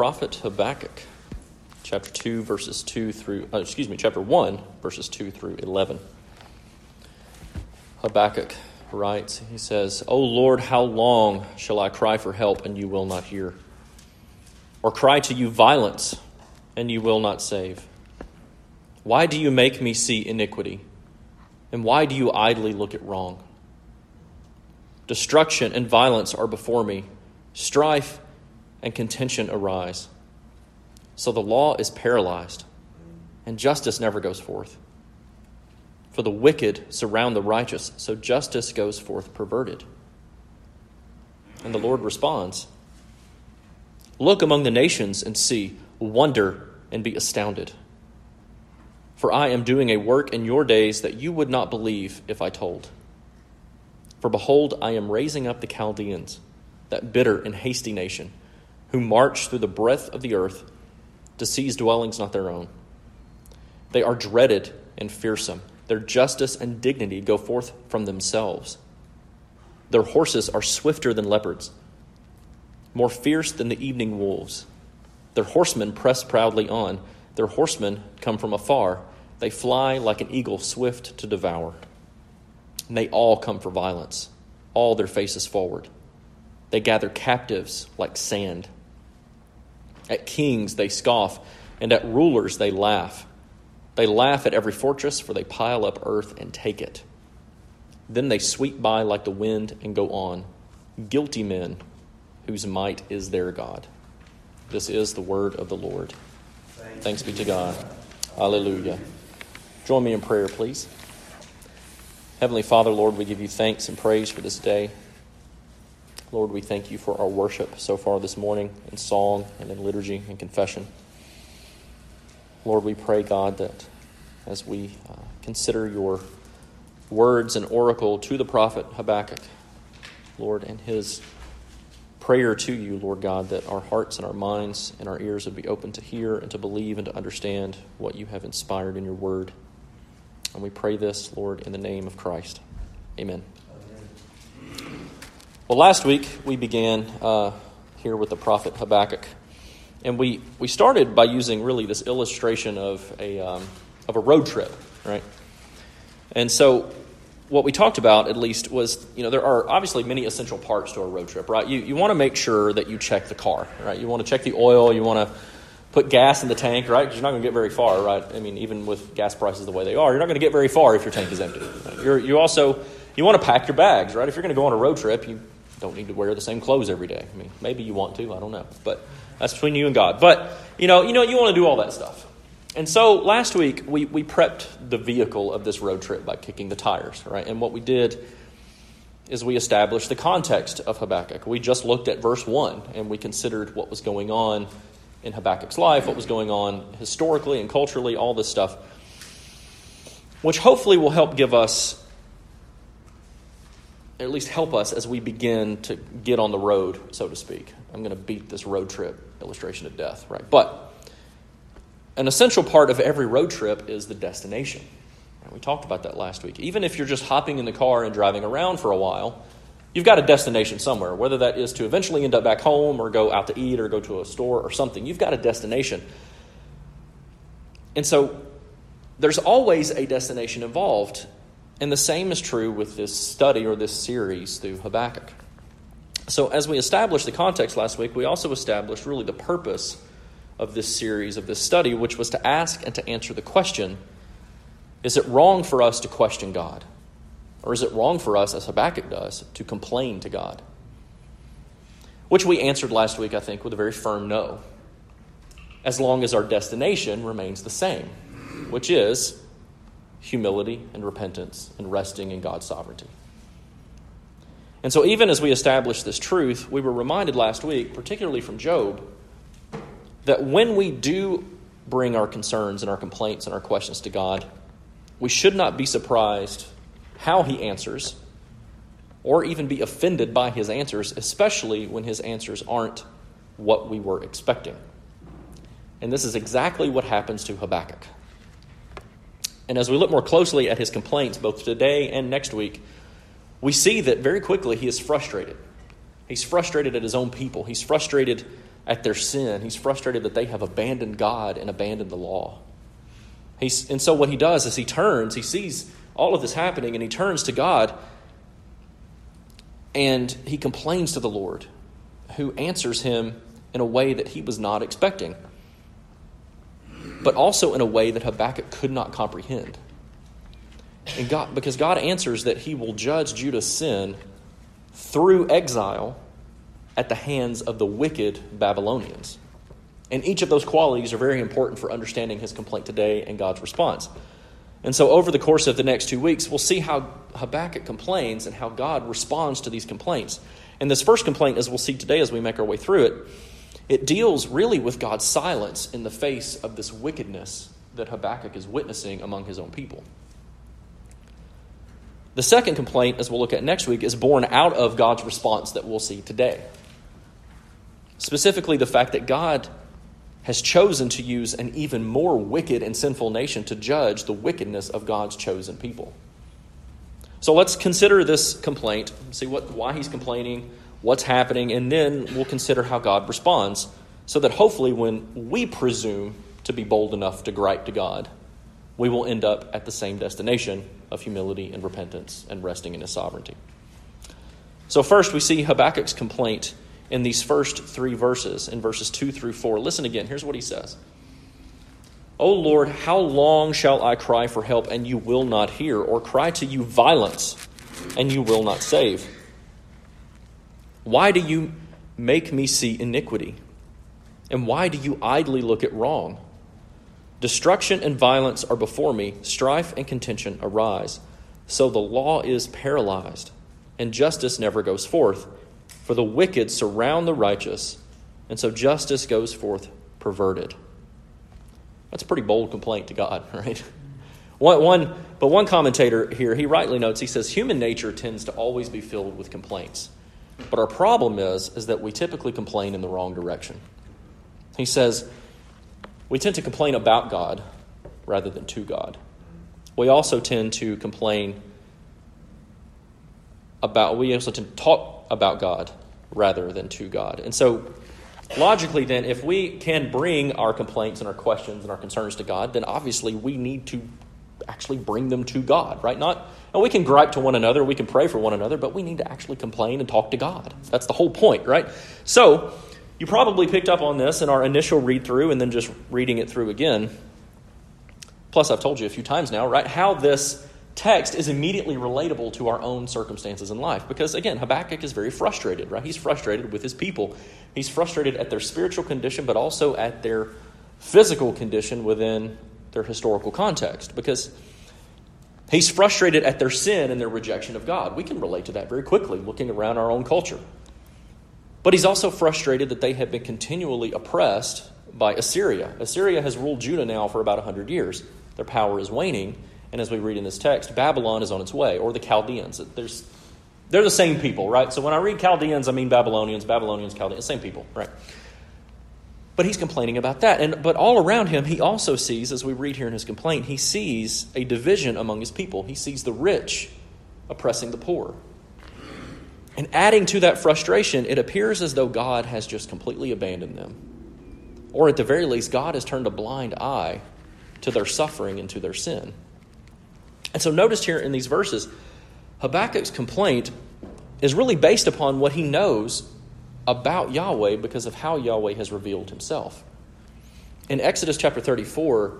prophet Habakkuk, chapter 2, verses 2 through, uh, excuse me, chapter 1, verses 2 through 11. Habakkuk writes, he says, O Lord, how long shall I cry for help and you will not hear? Or cry to you violence and you will not save? Why do you make me see iniquity? And why do you idly look at wrong? Destruction and violence are before me, strife and contention arise. So the law is paralyzed, and justice never goes forth. For the wicked surround the righteous, so justice goes forth perverted. And the Lord responds Look among the nations and see, wonder and be astounded. For I am doing a work in your days that you would not believe if I told. For behold, I am raising up the Chaldeans, that bitter and hasty nation who march through the breadth of the earth to seize dwellings not their own. They are dreaded and fearsome. Their justice and dignity go forth from themselves. Their horses are swifter than leopards, more fierce than the evening wolves. Their horsemen press proudly on. Their horsemen come from afar. They fly like an eagle swift to devour. And they all come for violence, all their faces forward. They gather captives like sand. At kings they scoff, and at rulers they laugh. They laugh at every fortress, for they pile up earth and take it. Then they sweep by like the wind and go on, guilty men whose might is their God. This is the word of the Lord. Thanks be to God. Hallelujah. Join me in prayer, please. Heavenly Father, Lord, we give you thanks and praise for this day. Lord, we thank you for our worship so far this morning in song and in liturgy and confession. Lord, we pray, God, that as we uh, consider your words and oracle to the prophet Habakkuk, Lord, and his prayer to you, Lord God, that our hearts and our minds and our ears would be open to hear and to believe and to understand what you have inspired in your word. And we pray this, Lord, in the name of Christ. Amen. Well, last week we began uh, here with the prophet Habakkuk, and we, we started by using really this illustration of a, um, of a road trip, right? And so what we talked about, at least, was you know there are obviously many essential parts to a road trip, right? You you want to make sure that you check the car, right? You want to check the oil, you want to put gas in the tank, right? Because you're not going to get very far, right? I mean, even with gas prices the way they are, you're not going to get very far if your tank is empty. You're, you also you want to pack your bags, right? If you're going to go on a road trip, you don't need to wear the same clothes every day. I mean, maybe you want to, I don't know. But that's between you and God. But, you know, you know, you want to do all that stuff. And so last week we, we prepped the vehicle of this road trip by kicking the tires, right? And what we did is we established the context of Habakkuk. We just looked at verse 1 and we considered what was going on in Habakkuk's life, what was going on historically and culturally, all this stuff, which hopefully will help give us at least help us as we begin to get on the road, so to speak. I'm going to beat this road trip illustration to death, right? But an essential part of every road trip is the destination. We talked about that last week. Even if you're just hopping in the car and driving around for a while, you've got a destination somewhere, whether that is to eventually end up back home or go out to eat or go to a store or something. You've got a destination. And so there's always a destination involved and the same is true with this study or this series through Habakkuk. So, as we established the context last week, we also established really the purpose of this series, of this study, which was to ask and to answer the question Is it wrong for us to question God? Or is it wrong for us, as Habakkuk does, to complain to God? Which we answered last week, I think, with a very firm no, as long as our destination remains the same, which is humility and repentance and resting in God's sovereignty. And so, even as we establish this truth, we were reminded last week, particularly from Job, that when we do bring our concerns and our complaints and our questions to God, we should not be surprised how He answers or even be offended by his answers, especially when his answers aren't what we were expecting. And this is exactly what happens to Habakkuk. And as we look more closely at his complaints, both today and next week, we see that very quickly he is frustrated. He's frustrated at his own people. He's frustrated at their sin. He's frustrated that they have abandoned God and abandoned the law. He's, and so what he does is he turns, he sees all of this happening, and he turns to God and he complains to the Lord, who answers him in a way that he was not expecting, but also in a way that Habakkuk could not comprehend. And God, because God answers that he will judge Judah's sin through exile at the hands of the wicked Babylonians. And each of those qualities are very important for understanding his complaint today and God's response. And so, over the course of the next two weeks, we'll see how Habakkuk complains and how God responds to these complaints. And this first complaint, as we'll see today as we make our way through it, it deals really with God's silence in the face of this wickedness that Habakkuk is witnessing among his own people. The second complaint, as we'll look at next week, is born out of God's response that we'll see today. Specifically, the fact that God has chosen to use an even more wicked and sinful nation to judge the wickedness of God's chosen people. So let's consider this complaint, see what, why he's complaining, what's happening, and then we'll consider how God responds so that hopefully when we presume to be bold enough to gripe to God, we will end up at the same destination of humility and repentance and resting in his sovereignty. So, first, we see Habakkuk's complaint in these first three verses, in verses 2 through 4. Listen again. Here's what he says O Lord, how long shall I cry for help, and you will not hear, or cry to you violence, and you will not save? Why do you make me see iniquity? And why do you idly look at wrong? Destruction and violence are before me, strife and contention arise. So the law is paralyzed, and justice never goes forth. For the wicked surround the righteous, and so justice goes forth perverted. That's a pretty bold complaint to God, right? One, one, but one commentator here, he rightly notes, he says, human nature tends to always be filled with complaints. But our problem is, is that we typically complain in the wrong direction. He says, we tend to complain about God rather than to God. We also tend to complain about, we also tend to talk about God rather than to God. And so, logically, then, if we can bring our complaints and our questions and our concerns to God, then obviously we need to actually bring them to God, right? Not, and we can gripe to one another, we can pray for one another, but we need to actually complain and talk to God. That's the whole point, right? So, you probably picked up on this in our initial read through and then just reading it through again. Plus, I've told you a few times now, right, how this text is immediately relatable to our own circumstances in life. Because again, Habakkuk is very frustrated, right? He's frustrated with his people. He's frustrated at their spiritual condition, but also at their physical condition within their historical context. Because he's frustrated at their sin and their rejection of God. We can relate to that very quickly looking around our own culture. But he's also frustrated that they have been continually oppressed by Assyria. Assyria has ruled Judah now for about 100 years. Their power is waning and as we read in this text, Babylon is on its way, or the Chaldeans. There's, they're the same people, right? So when I read Chaldeans, I mean Babylonians, Babylonians, Chaldeans, same people, right? But he's complaining about that. And, but all around him, he also sees, as we read here in his complaint, he sees a division among his people. He sees the rich oppressing the poor. And adding to that frustration, it appears as though God has just completely abandoned them. Or at the very least, God has turned a blind eye to their suffering and to their sin. And so notice here in these verses, Habakkuk's complaint is really based upon what he knows about Yahweh because of how Yahweh has revealed himself. In Exodus chapter 34,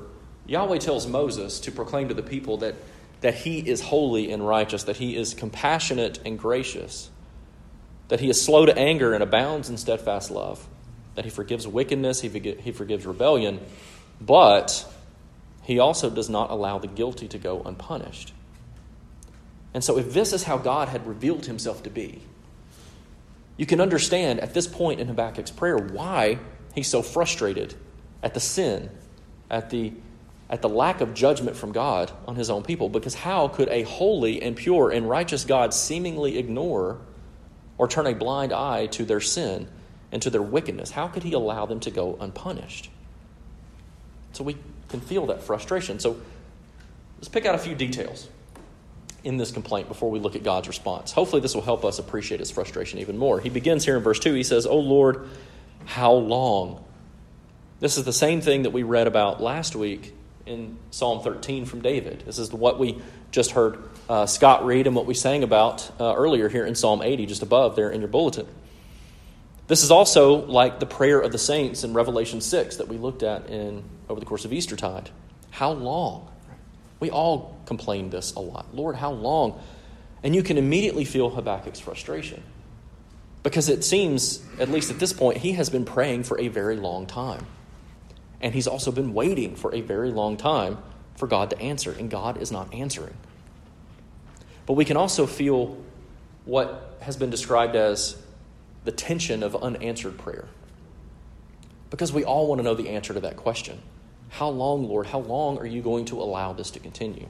Yahweh tells Moses to proclaim to the people that, that he is holy and righteous, that he is compassionate and gracious, that he is slow to anger and abounds in steadfast love, that he forgives wickedness, he, he forgives rebellion, but he also does not allow the guilty to go unpunished. And so, if this is how God had revealed himself to be, you can understand at this point in Habakkuk's prayer why he's so frustrated at the sin, at the at the lack of judgment from God on his own people. Because how could a holy and pure and righteous God seemingly ignore or turn a blind eye to their sin and to their wickedness? How could he allow them to go unpunished? So we can feel that frustration. So let's pick out a few details in this complaint before we look at God's response. Hopefully, this will help us appreciate his frustration even more. He begins here in verse 2. He says, Oh Lord, how long? This is the same thing that we read about last week in Psalm 13 from David. This is what we just heard uh, Scott read and what we sang about uh, earlier here in Psalm 80, just above there in your bulletin. This is also like the prayer of the saints in Revelation 6 that we looked at in over the course of Eastertide. How long? We all complain this a lot. Lord, how long? And you can immediately feel Habakkuk's frustration. Because it seems, at least at this point, he has been praying for a very long time. And he's also been waiting for a very long time for God to answer, and God is not answering. But we can also feel what has been described as the tension of unanswered prayer. Because we all want to know the answer to that question. How long, Lord, how long are you going to allow this to continue?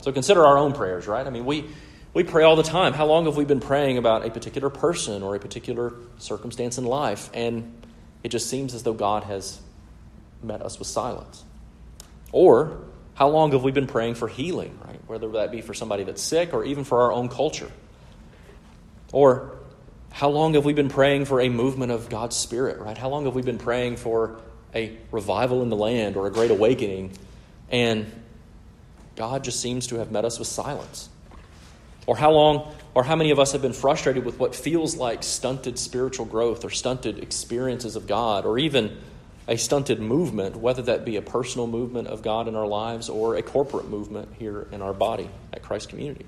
So consider our own prayers, right? I mean, we, we pray all the time. How long have we been praying about a particular person or a particular circumstance in life? And it just seems as though God has met us with silence. Or how long have we been praying for healing, right? Whether that be for somebody that's sick or even for our own culture. Or how long have we been praying for a movement of God's Spirit, right? How long have we been praying for a revival in the land or a great awakening? And God just seems to have met us with silence. Or how long, or how many of us have been frustrated with what feels like stunted spiritual growth or stunted experiences of God or even a stunted movement, whether that be a personal movement of God in our lives or a corporate movement here in our body at Christ Community.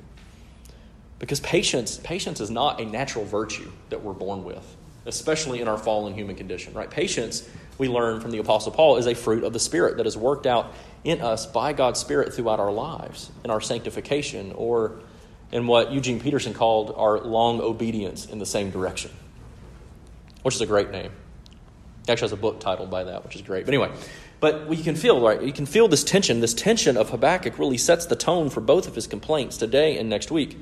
Because patience, patience is not a natural virtue that we're born with, especially in our fallen human condition, right? Patience, we learn from the Apostle Paul, is a fruit of the Spirit that is worked out in us by God's Spirit throughout our lives, in our sanctification, or in what Eugene Peterson called our long obedience in the same direction, which is a great name. Actually has a book titled by that, which is great. But anyway, but we can feel, right? You can feel this tension. This tension of Habakkuk really sets the tone for both of his complaints today and next week.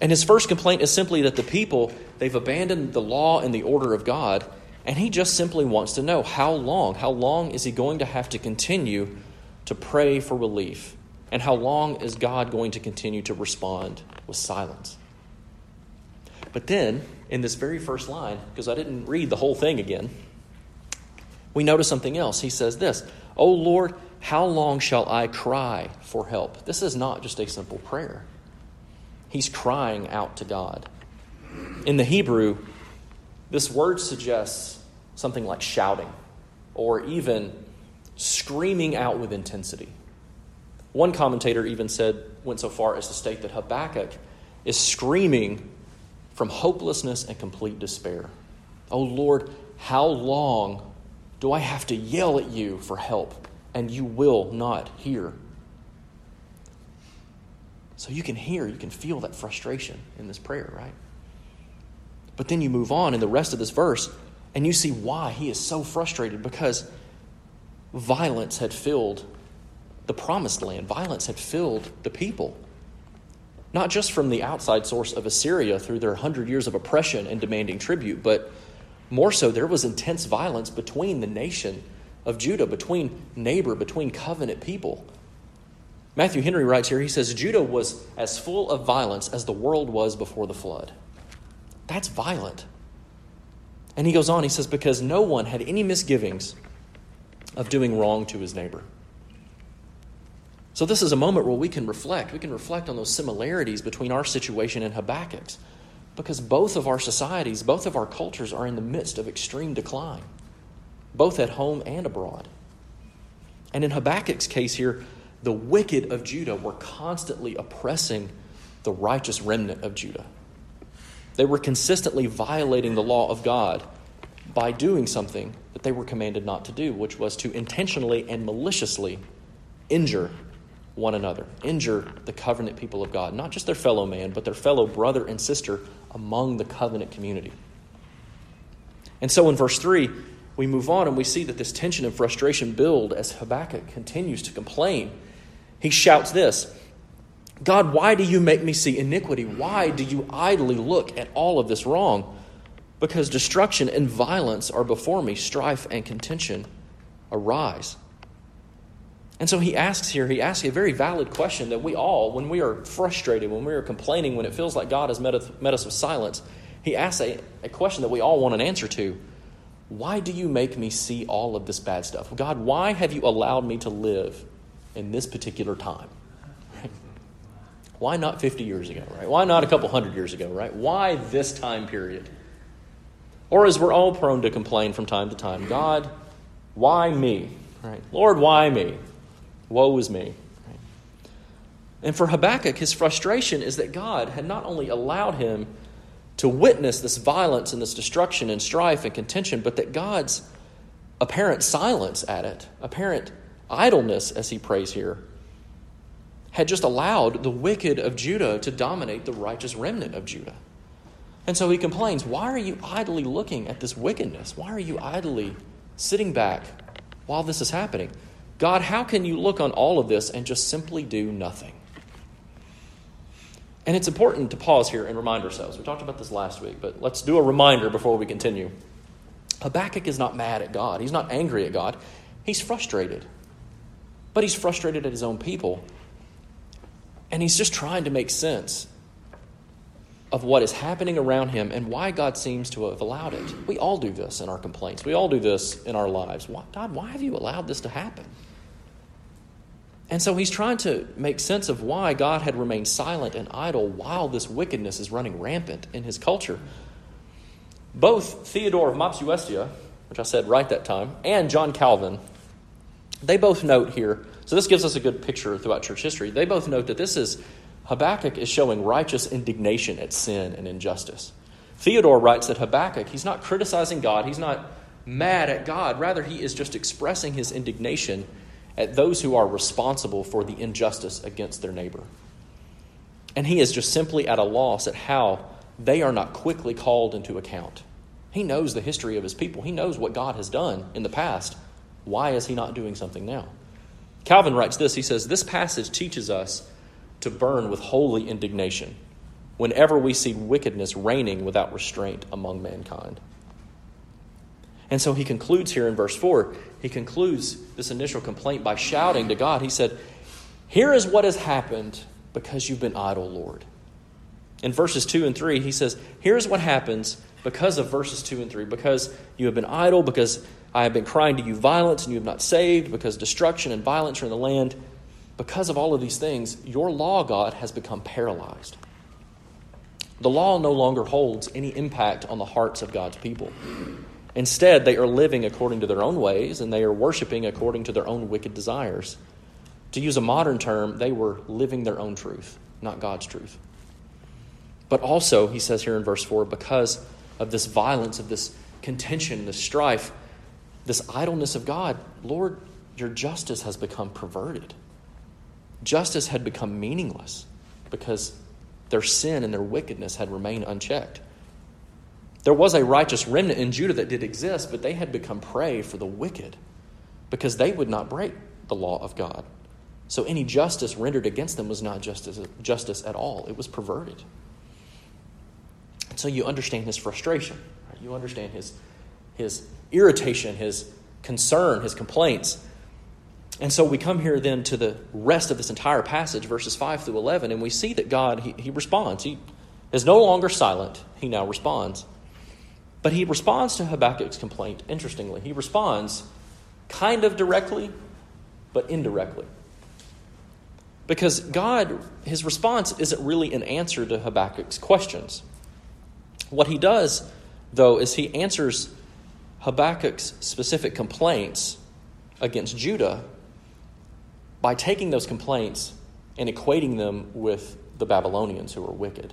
And his first complaint is simply that the people, they've abandoned the law and the order of God, and he just simply wants to know how long? How long is he going to have to continue to pray for relief? And how long is God going to continue to respond with silence? But then, in this very first line, because I didn't read the whole thing again, we notice something else. He says this Oh Lord, how long shall I cry for help? This is not just a simple prayer. He's crying out to God. In the Hebrew, this word suggests something like shouting or even screaming out with intensity. One commentator even said, went so far as to state that Habakkuk is screaming from hopelessness and complete despair. Oh Lord, how long do I have to yell at you for help and you will not hear? So you can hear, you can feel that frustration in this prayer, right? But then you move on in the rest of this verse and you see why he is so frustrated because violence had filled the promised land, violence had filled the people not just from the outside source of Assyria through their hundred years of oppression and demanding tribute, but more so, there was intense violence between the nation of Judah, between neighbor, between covenant people. Matthew Henry writes here, he says, Judah was as full of violence as the world was before the flood. That's violent. And he goes on, he says, because no one had any misgivings of doing wrong to his neighbor. So, this is a moment where we can reflect. We can reflect on those similarities between our situation and Habakkuk's because both of our societies, both of our cultures are in the midst of extreme decline, both at home and abroad. And in Habakkuk's case here, the wicked of Judah were constantly oppressing the righteous remnant of Judah. They were consistently violating the law of God by doing something that they were commanded not to do, which was to intentionally and maliciously injure one another, injure the covenant people of God, not just their fellow man, but their fellow brother and sister among the covenant community. And so in verse 3, we move on and we see that this tension and frustration build as Habakkuk continues to complain. He shouts this God, why do you make me see iniquity? Why do you idly look at all of this wrong? Because destruction and violence are before me, strife and contention arise. And so he asks here, he asks a very valid question that we all, when we are frustrated, when we are complaining, when it feels like God has met us, met us with silence, he asks a, a question that we all want an answer to. Why do you make me see all of this bad stuff? God, why have you allowed me to live in this particular time? Why not 50 years ago, right? Why not a couple hundred years ago, right? Why this time period? Or as we're all prone to complain from time to time, God, why me? Right? Lord, why me? Woe is me. And for Habakkuk, his frustration is that God had not only allowed him to witness this violence and this destruction and strife and contention, but that God's apparent silence at it, apparent idleness, as he prays here, had just allowed the wicked of Judah to dominate the righteous remnant of Judah. And so he complains, Why are you idly looking at this wickedness? Why are you idly sitting back while this is happening? God, how can you look on all of this and just simply do nothing? And it's important to pause here and remind ourselves. We talked about this last week, but let's do a reminder before we continue. Habakkuk is not mad at God, he's not angry at God, he's frustrated. But he's frustrated at his own people. And he's just trying to make sense of what is happening around him and why God seems to have allowed it. We all do this in our complaints. We all do this in our lives. Why, God, why have you allowed this to happen? And so he's trying to make sense of why God had remained silent and idle while this wickedness is running rampant in his culture. Both Theodore of Mopsuestia, which I said right that time, and John Calvin, they both note here, so this gives us a good picture throughout church history. They both note that this is Habakkuk is showing righteous indignation at sin and injustice. Theodore writes that Habakkuk, he's not criticizing God, he's not mad at God, rather, he is just expressing his indignation at those who are responsible for the injustice against their neighbor. And he is just simply at a loss at how they are not quickly called into account. He knows the history of his people, he knows what God has done in the past. Why is he not doing something now? Calvin writes this he says, This passage teaches us to burn with holy indignation whenever we see wickedness reigning without restraint among mankind. And so he concludes here in verse 4, he concludes this initial complaint by shouting to God. He said, Here is what has happened because you've been idle, Lord. In verses 2 and 3, he says, Here's what happens because of verses 2 and 3. Because you have been idle, because I have been crying to you violence and you have not saved, because destruction and violence are in the land. Because of all of these things, your law, God, has become paralyzed. The law no longer holds any impact on the hearts of God's people. Instead, they are living according to their own ways and they are worshiping according to their own wicked desires. To use a modern term, they were living their own truth, not God's truth. But also, he says here in verse 4, because of this violence, of this contention, this strife, this idleness of God, Lord, your justice has become perverted. Justice had become meaningless because their sin and their wickedness had remained unchecked. There was a righteous remnant in Judah that did exist, but they had become prey for the wicked because they would not break the law of God. So any justice rendered against them was not justice, justice at all, it was perverted. So you understand his frustration, right? you understand his, his irritation, his concern, his complaints. And so we come here then to the rest of this entire passage, verses 5 through 11, and we see that God, he, he responds. He is no longer silent, he now responds. But he responds to Habakkuk's complaint, interestingly. He responds kind of directly, but indirectly. Because God, his response isn't really an answer to Habakkuk's questions. What he does, though, is he answers Habakkuk's specific complaints against Judah by taking those complaints and equating them with the Babylonians who are wicked.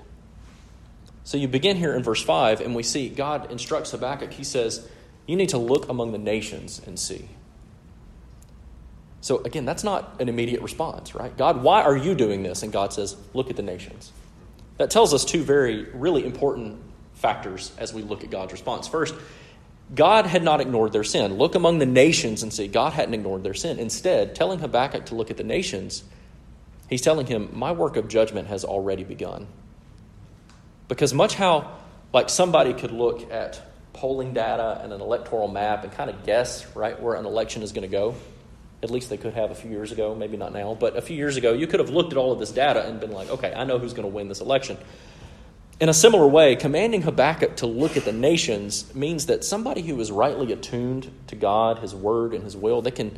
So you begin here in verse 5, and we see God instructs Habakkuk. He says, You need to look among the nations and see. So again, that's not an immediate response, right? God, why are you doing this? And God says, Look at the nations. That tells us two very, really important factors as we look at God's response. First, God had not ignored their sin. Look among the nations and see. God hadn't ignored their sin. Instead, telling Habakkuk to look at the nations, he's telling him, My work of judgment has already begun. Because much how, like, somebody could look at polling data and an electoral map and kind of guess, right, where an election is going to go. At least they could have a few years ago, maybe not now, but a few years ago, you could have looked at all of this data and been like, okay, I know who's going to win this election. In a similar way, commanding Habakkuk to look at the nations means that somebody who is rightly attuned to God, His Word, and His will, they can,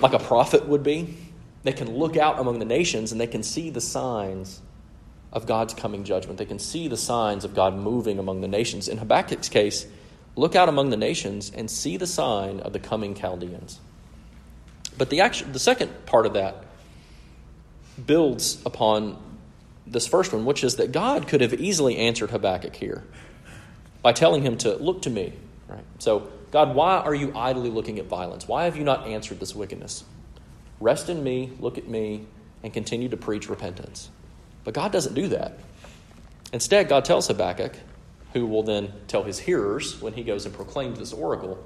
like a prophet would be, they can look out among the nations and they can see the signs of God's coming judgment. They can see the signs of God moving among the nations. In Habakkuk's case, look out among the nations and see the sign of the coming Chaldeans. But the, action, the second part of that builds upon this first one, which is that God could have easily answered Habakkuk here by telling him to look to me. Right? So, God, why are you idly looking at violence? Why have you not answered this wickedness? Rest in me, look at me, and continue to preach repentance. But God doesn't do that. Instead, God tells Habakkuk, who will then tell his hearers when he goes and proclaims this oracle,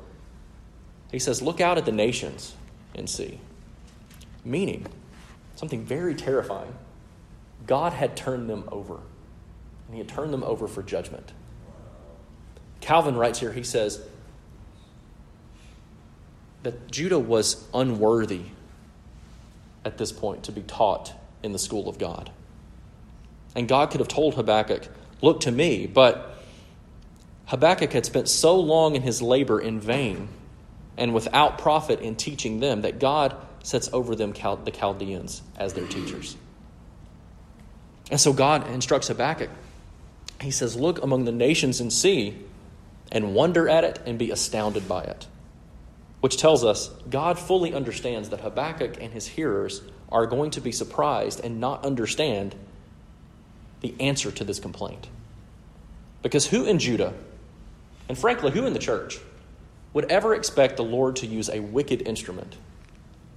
he says, Look out at the nations and see. Meaning, something very terrifying. God had turned them over, and he had turned them over for judgment. Calvin writes here, he says that Judah was unworthy at this point to be taught in the school of God. And God could have told Habakkuk, Look to me. But Habakkuk had spent so long in his labor in vain and without profit in teaching them that God sets over them the Chaldeans as their teachers. And so God instructs Habakkuk. He says, Look among the nations and see, and wonder at it and be astounded by it. Which tells us God fully understands that Habakkuk and his hearers are going to be surprised and not understand the answer to this complaint. Because who in Judah, and frankly, who in the church, would ever expect the Lord to use a wicked instrument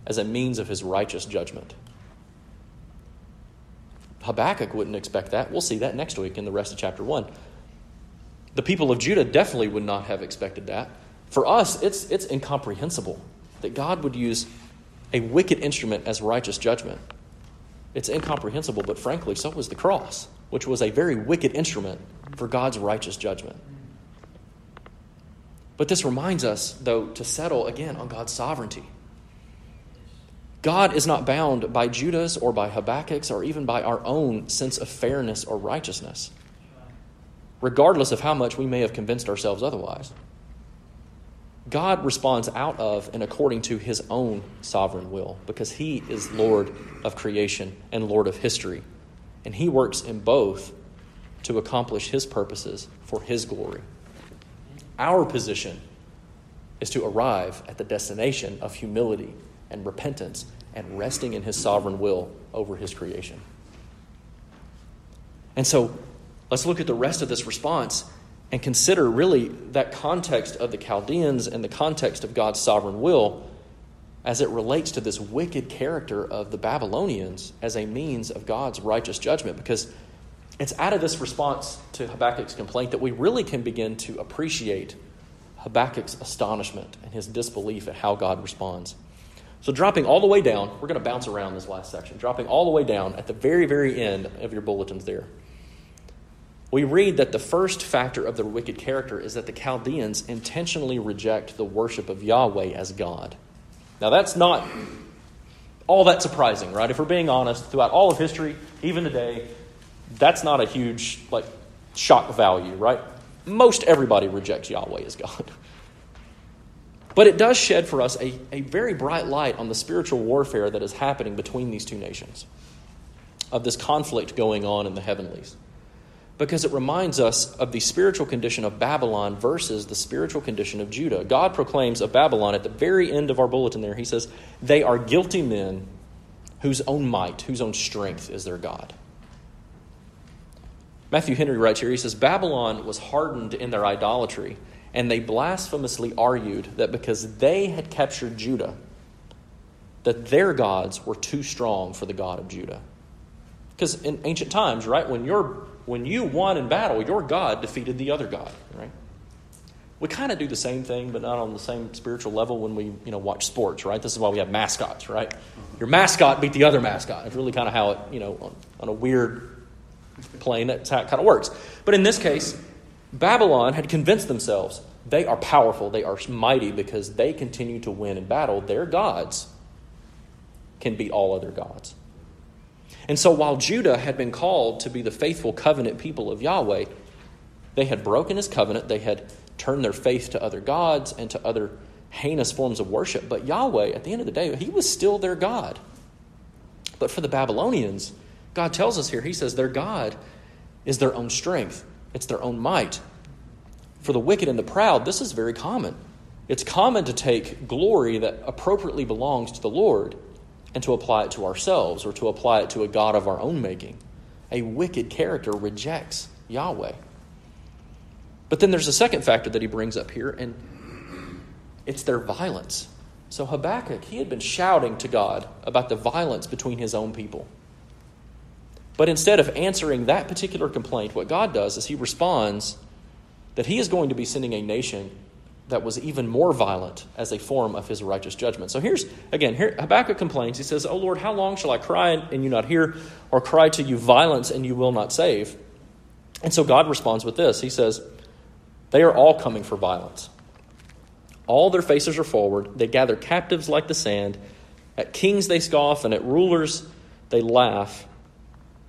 as a means of his righteous judgment? Habakkuk wouldn't expect that. We'll see that next week in the rest of chapter 1. The people of Judah definitely would not have expected that. For us, it's, it's incomprehensible that God would use a wicked instrument as righteous judgment. It's incomprehensible, but frankly, so was the cross which was a very wicked instrument for God's righteous judgment. But this reminds us, though, to settle again on God's sovereignty. God is not bound by Judah's or by Habakkuk's or even by our own sense of fairness or righteousness, regardless of how much we may have convinced ourselves otherwise. God responds out of and according to his own sovereign will because he is Lord of creation and Lord of history and He works in both to accomplish His purposes for His glory. Our position is to arrive at the destination of humility and repentance and resting in His sovereign will over His creation. And so let's look at the rest of this response and consider really that context of the Chaldeans and the context of God's sovereign will as it relates to this wicked character of the Babylonians as a means of God's righteous judgment. Because it's out of this response to Habakkuk's complaint that we really can begin to appreciate Habakkuk's astonishment and his disbelief at how God responds. So, dropping all the way down, we're going to bounce around this last section, dropping all the way down at the very, very end of your bulletins there. We read that the first factor of the wicked character is that the Chaldeans intentionally reject the worship of Yahweh as God. Now, that's not all that surprising, right? If we're being honest, throughout all of history, even today, that's not a huge, like, shock value, right? Most everybody rejects Yahweh as God. But it does shed for us a, a very bright light on the spiritual warfare that is happening between these two nations, of this conflict going on in the heavenlies because it reminds us of the spiritual condition of Babylon versus the spiritual condition of Judah. God proclaims of Babylon at the very end of our bulletin there. He says, They are guilty men whose own might, whose own strength is their God. Matthew Henry writes here, he says, Babylon was hardened in their idolatry, and they blasphemously argued that because they had captured Judah, that their gods were too strong for the God of Judah. Because in ancient times, right, when you're when you won in battle, your God defeated the other God, right? we kind of do the same thing, but not on the same spiritual level when we you know watch sports, right? This is why we have mascots, right? Your mascot beat the other mascot. It's really kind of how it you know on, on a weird plane that's how it kind of works. But in this case, Babylon had convinced themselves they are powerful, they are mighty because they continue to win in battle. Their gods can beat all other gods. And so while Judah had been called to be the faithful covenant people of Yahweh, they had broken his covenant, they had turned their faith to other gods and to other heinous forms of worship. But Yahweh, at the end of the day, he was still their God. But for the Babylonians, God tells us here, He says their God is their own strength, it's their own might. For the wicked and the proud, this is very common. It's common to take glory that appropriately belongs to the Lord and to apply it to ourselves or to apply it to a God of our own making. A wicked character rejects Yahweh. But then there's a second factor that he brings up here, and it's their violence. So Habakkuk, he had been shouting to God about the violence between his own people. But instead of answering that particular complaint, what God does is he responds that he is going to be sending a nation that was even more violent as a form of his righteous judgment. So here's, again, here Habakkuk complains. He says, Oh Lord, how long shall I cry and you not hear, or cry to you violence and you will not save? And so God responds with this He says, they are all coming for violence. All their faces are forward. They gather captives like the sand. At kings they scoff, and at rulers they laugh.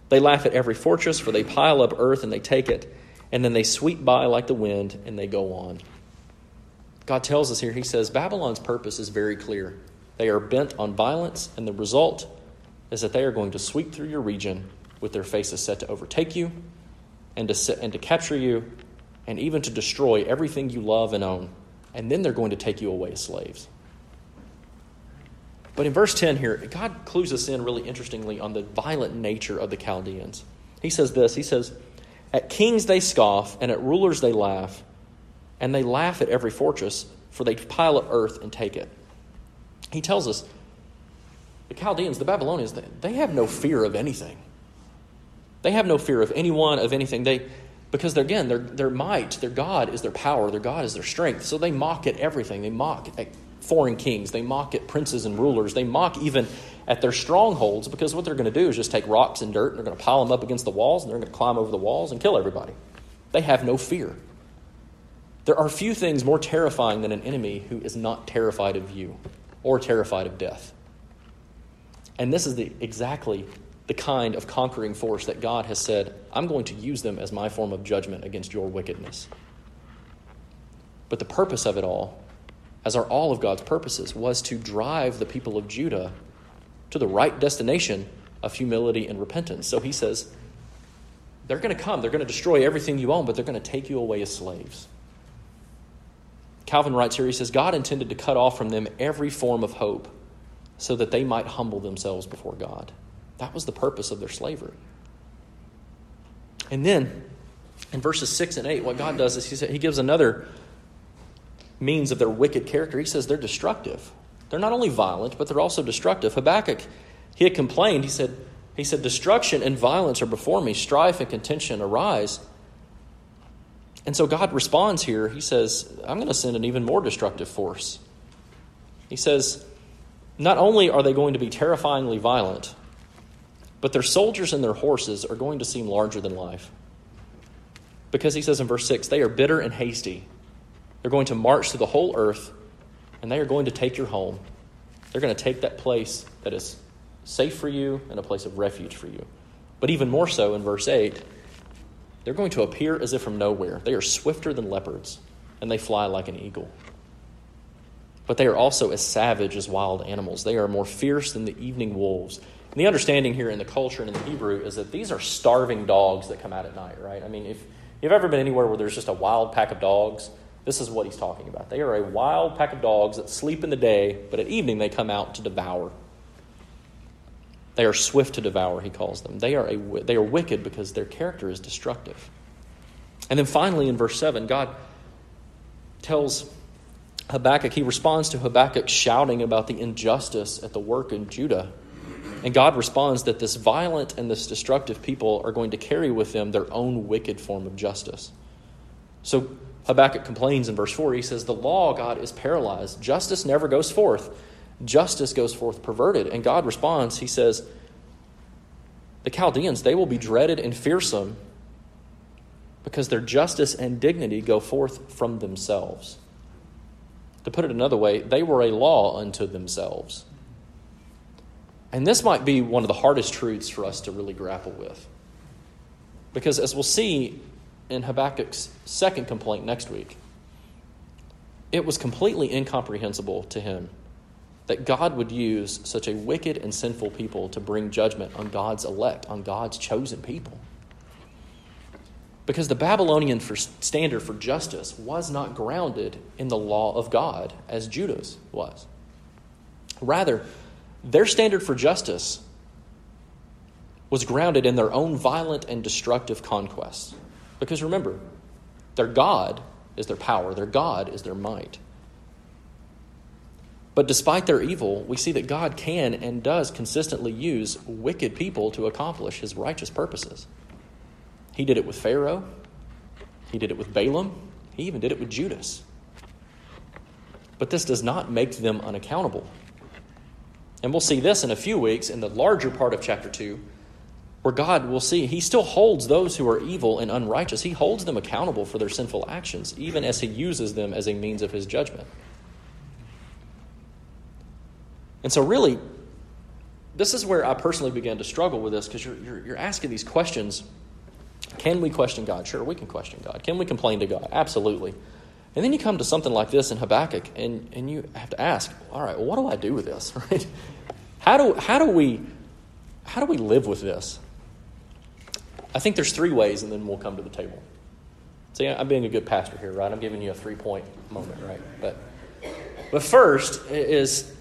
They laugh at every fortress, for they pile up earth and they take it, and then they sweep by like the wind and they go on. God tells us here, He says, Babylon's purpose is very clear. They are bent on violence, and the result is that they are going to sweep through your region with their faces set to overtake you and to, and to capture you and even to destroy everything you love and own. And then they're going to take you away as slaves. But in verse 10 here, God clues us in really interestingly on the violent nature of the Chaldeans. He says this He says, At kings they scoff, and at rulers they laugh, and they laugh at every fortress, for they pile up earth and take it. He tells us the Chaldeans, the Babylonians, they have no fear of anything. They have no fear of anyone, of anything. They, because they're, again, their, their might, their God is their power, their God is their strength. So they mock at everything. They mock at foreign kings, they mock at princes and rulers, they mock even at their strongholds because what they're going to do is just take rocks and dirt and they're going to pile them up against the walls and they're going to climb over the walls and kill everybody. They have no fear. There are few things more terrifying than an enemy who is not terrified of you or terrified of death. And this is the exactly the kind of conquering force that God has said, I'm going to use them as my form of judgment against your wickedness. But the purpose of it all, as are all of God's purposes, was to drive the people of Judah to the right destination of humility and repentance. So he says, they're going to come, they're going to destroy everything you own, but they're going to take you away as slaves. Calvin writes here, he says, God intended to cut off from them every form of hope so that they might humble themselves before God. That was the purpose of their slavery. And then in verses 6 and 8, what God does is he, says, he gives another means of their wicked character. He says they're destructive. They're not only violent, but they're also destructive. Habakkuk, he had complained. He said, he said, Destruction and violence are before me, strife and contention arise. And so God responds here. He says, I'm going to send an even more destructive force. He says, Not only are they going to be terrifyingly violent, but their soldiers and their horses are going to seem larger than life. Because he says in verse 6, they are bitter and hasty. They're going to march through the whole earth, and they are going to take your home. They're going to take that place that is safe for you and a place of refuge for you. But even more so in verse 8, they're going to appear as if from nowhere. They are swifter than leopards, and they fly like an eagle. But they are also as savage as wild animals. They are more fierce than the evening wolves. And the understanding here in the culture and in the Hebrew is that these are starving dogs that come out at night, right? I mean, if you've ever been anywhere where there's just a wild pack of dogs, this is what he's talking about. They are a wild pack of dogs that sleep in the day, but at evening they come out to devour. They are swift to devour, he calls them. They are, a, they are wicked because their character is destructive. And then finally, in verse 7, God tells Habakkuk, he responds to Habakkuk shouting about the injustice at the work in Judah. And God responds that this violent and this destructive people are going to carry with them their own wicked form of justice. So Habakkuk complains in verse 4. He says, The law, God, is paralyzed. Justice never goes forth. Justice goes forth perverted. And God responds, He says, The Chaldeans, they will be dreaded and fearsome because their justice and dignity go forth from themselves. To put it another way, they were a law unto themselves. And this might be one of the hardest truths for us to really grapple with. Because as we'll see in Habakkuk's second complaint next week, it was completely incomprehensible to him that God would use such a wicked and sinful people to bring judgment on God's elect, on God's chosen people. Because the Babylonian for standard for justice was not grounded in the law of God as Judah's was. Rather, their standard for justice was grounded in their own violent and destructive conquests. Because remember, their God is their power, their God is their might. But despite their evil, we see that God can and does consistently use wicked people to accomplish his righteous purposes. He did it with Pharaoh, he did it with Balaam, he even did it with Judas. But this does not make them unaccountable. And we'll see this in a few weeks in the larger part of chapter 2 where God will see He still holds those who are evil and unrighteous. He holds them accountable for their sinful actions, even as He uses them as a means of His judgment. And so, really, this is where I personally began to struggle with this because you're, you're, you're asking these questions. Can we question God? Sure, we can question God. Can we complain to God? Absolutely. And then you come to something like this in Habakkuk, and, and you have to ask, all right, well, what do I do with this? Right? How do, how do we how do we live with this? I think there's three ways, and then we'll come to the table. See, I'm being a good pastor here, right? I'm giving you a three point moment, right? But, but first is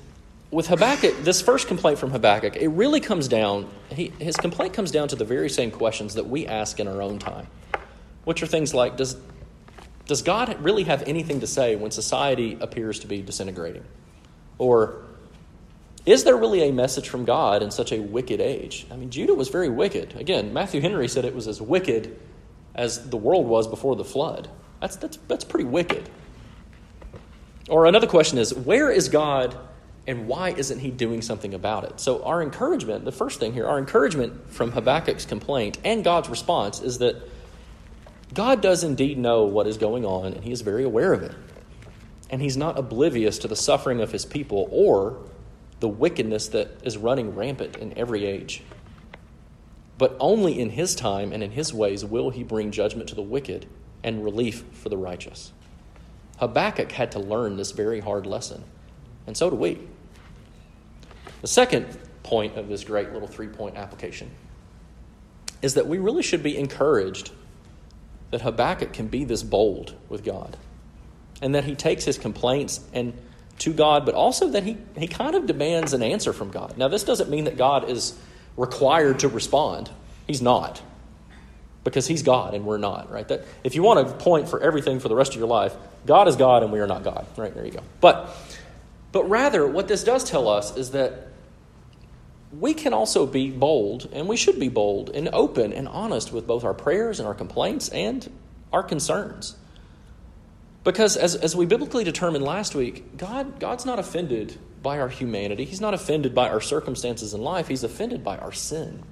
with Habakkuk, this first complaint from Habakkuk, it really comes down, he, his complaint comes down to the very same questions that we ask in our own time, which are things like Does, does God really have anything to say when society appears to be disintegrating? Or is there really a message from God in such a wicked age? I mean, Judah was very wicked. Again, Matthew Henry said it was as wicked as the world was before the flood. That's, that's, that's pretty wicked. Or another question is where is God and why isn't he doing something about it? So, our encouragement, the first thing here, our encouragement from Habakkuk's complaint and God's response is that God does indeed know what is going on, and he is very aware of it. And he's not oblivious to the suffering of his people or the wickedness that is running rampant in every age. But only in his time and in his ways will he bring judgment to the wicked and relief for the righteous. Habakkuk had to learn this very hard lesson, and so do we. The second point of this great little three point application is that we really should be encouraged that Habakkuk can be this bold with God and that he takes his complaints and to God, but also that he, he kind of demands an answer from God. Now, this doesn't mean that God is required to respond. He's not. Because he's God and we're not, right? That if you want to point for everything for the rest of your life, God is God and we are not God. Right, there you go. But but rather what this does tell us is that we can also be bold, and we should be bold and open and honest with both our prayers and our complaints and our concerns. Because as, as we biblically determined last week, God, God's not offended by our humanity. He's not offended by our circumstances in life. He's offended by our sin.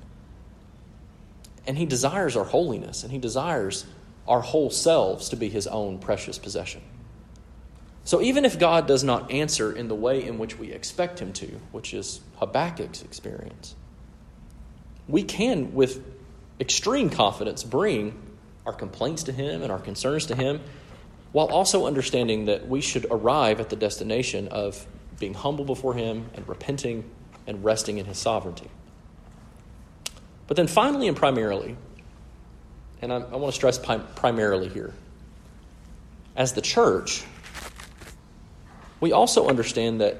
And He desires our holiness, and He desires our whole selves to be His own precious possession. So even if God does not answer in the way in which we expect Him to, which is Habakkuk's experience, we can, with extreme confidence, bring our complaints to Him and our concerns to Him while also understanding that we should arrive at the destination of being humble before Him and repenting and resting in His sovereignty. But then, finally and primarily, and I, I want to stress primarily here, as the church, we also understand that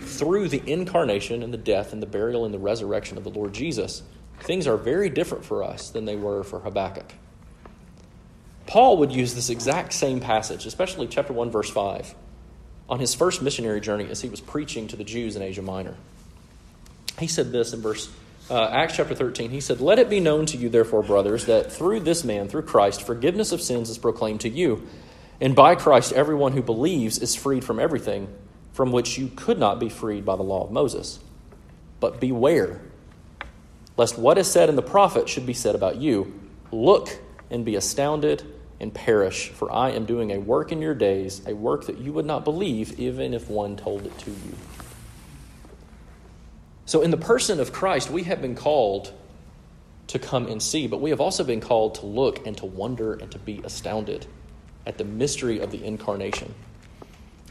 through the incarnation and the death and the burial and the resurrection of the Lord Jesus, things are very different for us than they were for Habakkuk. Paul would use this exact same passage, especially chapter 1, verse 5, on his first missionary journey as he was preaching to the Jews in Asia Minor. He said this in verse uh, Acts chapter 13, he said, Let it be known to you, therefore, brothers, that through this man, through Christ, forgiveness of sins is proclaimed to you. And by Christ, everyone who believes is freed from everything from which you could not be freed by the law of Moses. But beware, lest what is said in the prophet should be said about you Look and be astounded and perish, for I am doing a work in your days, a work that you would not believe, even if one told it to you. So, in the person of Christ, we have been called to come and see, but we have also been called to look and to wonder and to be astounded at the mystery of the incarnation.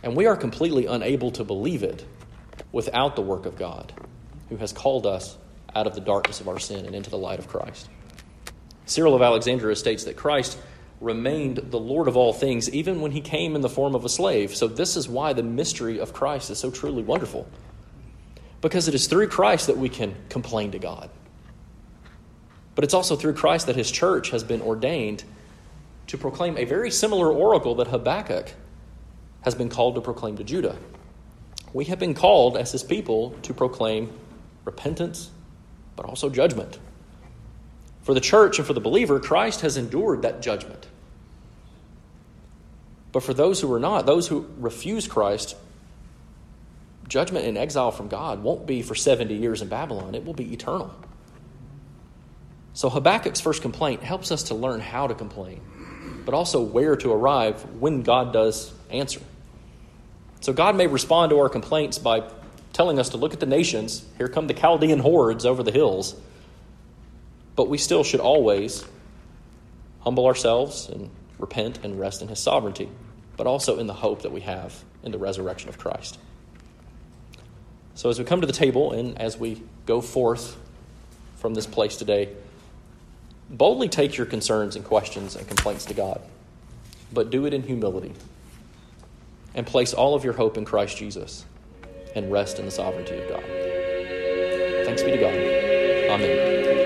And we are completely unable to believe it without the work of God, who has called us out of the darkness of our sin and into the light of Christ. Cyril of Alexandria states that Christ remained the Lord of all things even when he came in the form of a slave. So, this is why the mystery of Christ is so truly wonderful because it is through Christ that we can complain to God. But it's also through Christ that his church has been ordained to proclaim a very similar oracle that Habakkuk has been called to proclaim to Judah. We have been called as his people to proclaim repentance, but also judgment. For the church and for the believer, Christ has endured that judgment. But for those who are not, those who refuse Christ, judgment and exile from God won't be for 70 years in Babylon, it will be eternal. So Habakkuk's first complaint helps us to learn how to complain, but also where to arrive when God does answer. So God may respond to our complaints by telling us to look at the nations. Here come the Chaldean hordes over the hills. But we still should always humble ourselves and repent and rest in His sovereignty, but also in the hope that we have in the resurrection of Christ. So, as we come to the table and as we go forth from this place today, boldly take your concerns and questions and complaints to God, but do it in humility and place all of your hope in Christ Jesus and rest in the sovereignty of God. Thanks be to God. Amen.